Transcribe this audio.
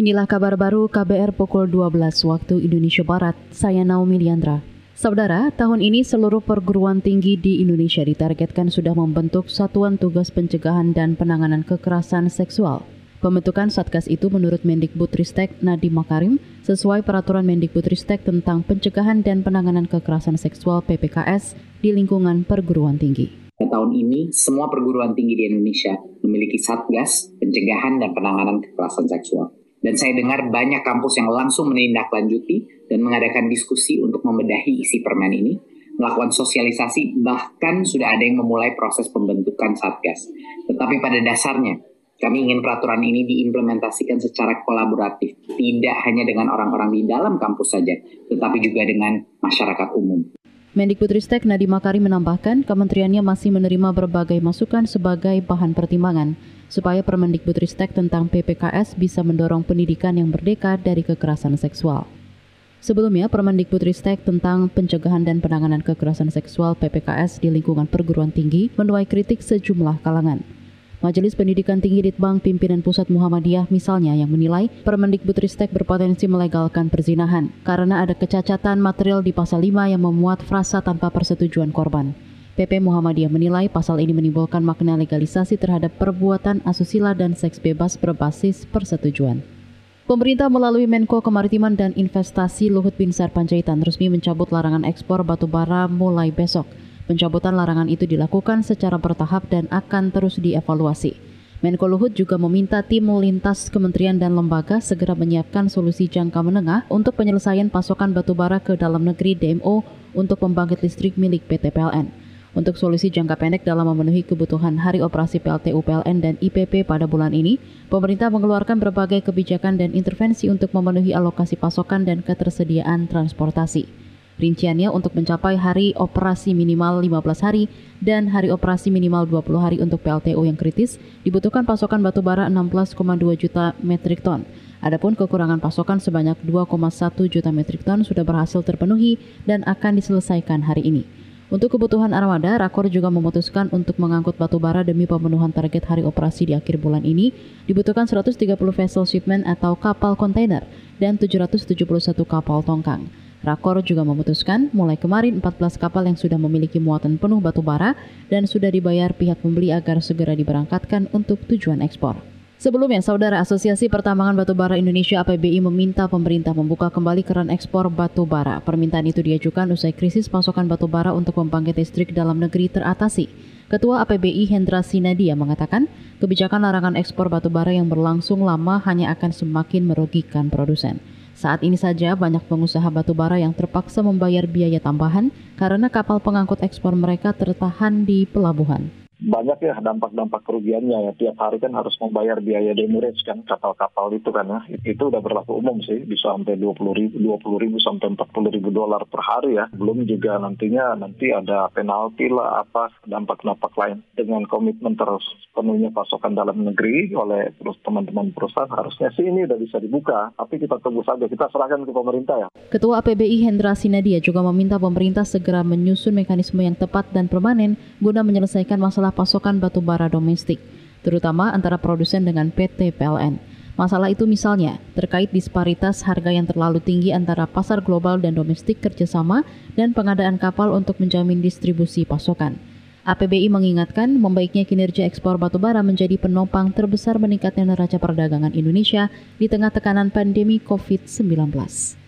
Inilah kabar baru KBR pukul 12 waktu Indonesia Barat. Saya Naomi Liandra. Saudara, tahun ini seluruh perguruan tinggi di Indonesia ditargetkan sudah membentuk Satuan Tugas Pencegahan dan Penanganan Kekerasan Seksual. Pembentukan Satgas itu menurut Mendikbudristek Nadiem Makarim sesuai peraturan Mendikbudristek tentang pencegahan dan penanganan kekerasan seksual PPKS di lingkungan perguruan tinggi. Tahun ini, semua perguruan tinggi di Indonesia memiliki Satgas Pencegahan dan Penanganan Kekerasan Seksual. Dan saya dengar banyak kampus yang langsung menindaklanjuti dan mengadakan diskusi untuk membedahi isi permen ini, melakukan sosialisasi, bahkan sudah ada yang memulai proses pembentukan Satgas. Tetapi pada dasarnya, kami ingin peraturan ini diimplementasikan secara kolaboratif, tidak hanya dengan orang-orang di dalam kampus saja, tetapi juga dengan masyarakat umum. Mendikbudristek Nadiem Makarim menambahkan, kementeriannya masih menerima berbagai masukan sebagai bahan pertimbangan supaya Permendikbudristek tentang PPKS bisa mendorong pendidikan yang merdeka dari kekerasan seksual. Sebelumnya, Permendikbudristek tentang pencegahan dan penanganan kekerasan seksual PPKS di lingkungan perguruan tinggi menuai kritik sejumlah kalangan. Majelis Pendidikan Tinggi Litbang Pimpinan Pusat Muhammadiyah misalnya yang menilai Permendikbudristek berpotensi melegalkan perzinahan karena ada kecacatan material di pasal 5 yang memuat frasa tanpa persetujuan korban. PP Muhammadiyah menilai pasal ini menimbulkan makna legalisasi terhadap perbuatan asusila dan seks bebas berbasis persetujuan. Pemerintah melalui Menko Kemaritiman dan Investasi Luhut Binsar Panjaitan resmi mencabut larangan ekspor batu bara mulai besok. Pencabutan larangan itu dilakukan secara bertahap dan akan terus dievaluasi. Menko Luhut juga meminta tim lintas kementerian dan lembaga segera menyiapkan solusi jangka menengah untuk penyelesaian pasokan batu bara ke dalam negeri DMO untuk pembangkit listrik milik PT PLN. Untuk solusi jangka pendek dalam memenuhi kebutuhan hari operasi PLTU PLN dan IPP pada bulan ini, pemerintah mengeluarkan berbagai kebijakan dan intervensi untuk memenuhi alokasi pasokan dan ketersediaan transportasi. Rinciannya untuk mencapai hari operasi minimal 15 hari dan hari operasi minimal 20 hari untuk PLTU yang kritis, dibutuhkan pasokan batu bara 16,2 juta metrik ton. Adapun kekurangan pasokan sebanyak 2,1 juta metrik ton sudah berhasil terpenuhi dan akan diselesaikan hari ini. Untuk kebutuhan armada, Rakor juga memutuskan untuk mengangkut batu bara demi pemenuhan target hari operasi di akhir bulan ini. Dibutuhkan 130 vessel shipment atau kapal kontainer dan 771 kapal tongkang. Rakor juga memutuskan mulai kemarin 14 kapal yang sudah memiliki muatan penuh batu bara dan sudah dibayar pihak pembeli agar segera diberangkatkan untuk tujuan ekspor. Sebelumnya, Saudara Asosiasi Pertambangan Batubara Indonesia APBI meminta pemerintah membuka kembali keran ekspor batu bara. Permintaan itu diajukan usai krisis pasokan batu bara untuk pembangkit listrik dalam negeri teratasi. Ketua APBI Hendra Sinadia mengatakan, kebijakan larangan ekspor batu bara yang berlangsung lama hanya akan semakin merugikan produsen. Saat ini saja banyak pengusaha batu bara yang terpaksa membayar biaya tambahan karena kapal pengangkut ekspor mereka tertahan di pelabuhan banyak ya dampak-dampak kerugiannya ya. Tiap hari kan harus membayar biaya demurrage kan kapal-kapal itu kan ya. Itu udah berlaku umum sih bisa sampai dua puluh ribu dua puluh ribu sampai empat puluh ribu dolar per hari ya. Belum juga nantinya nanti ada penalti lah apa dampak-dampak lain. Dengan komitmen terus penuhnya pasokan dalam negeri oleh terus teman-teman perusahaan harusnya sih ini udah bisa dibuka tapi kita tunggu saja kita serahkan ke pemerintah ya Ketua APBI Hendra Sinadia juga meminta pemerintah segera menyusun mekanisme yang tepat dan permanen guna menyelesaikan masalah pasokan batu bara domestik, terutama antara produsen dengan PT PLN. Masalah itu misalnya terkait disparitas harga yang terlalu tinggi antara pasar global dan domestik kerjasama dan pengadaan kapal untuk menjamin distribusi pasokan. APBI mengingatkan membaiknya kinerja ekspor batubara menjadi penopang terbesar meningkatnya neraca perdagangan Indonesia di tengah tekanan pandemi COVID-19.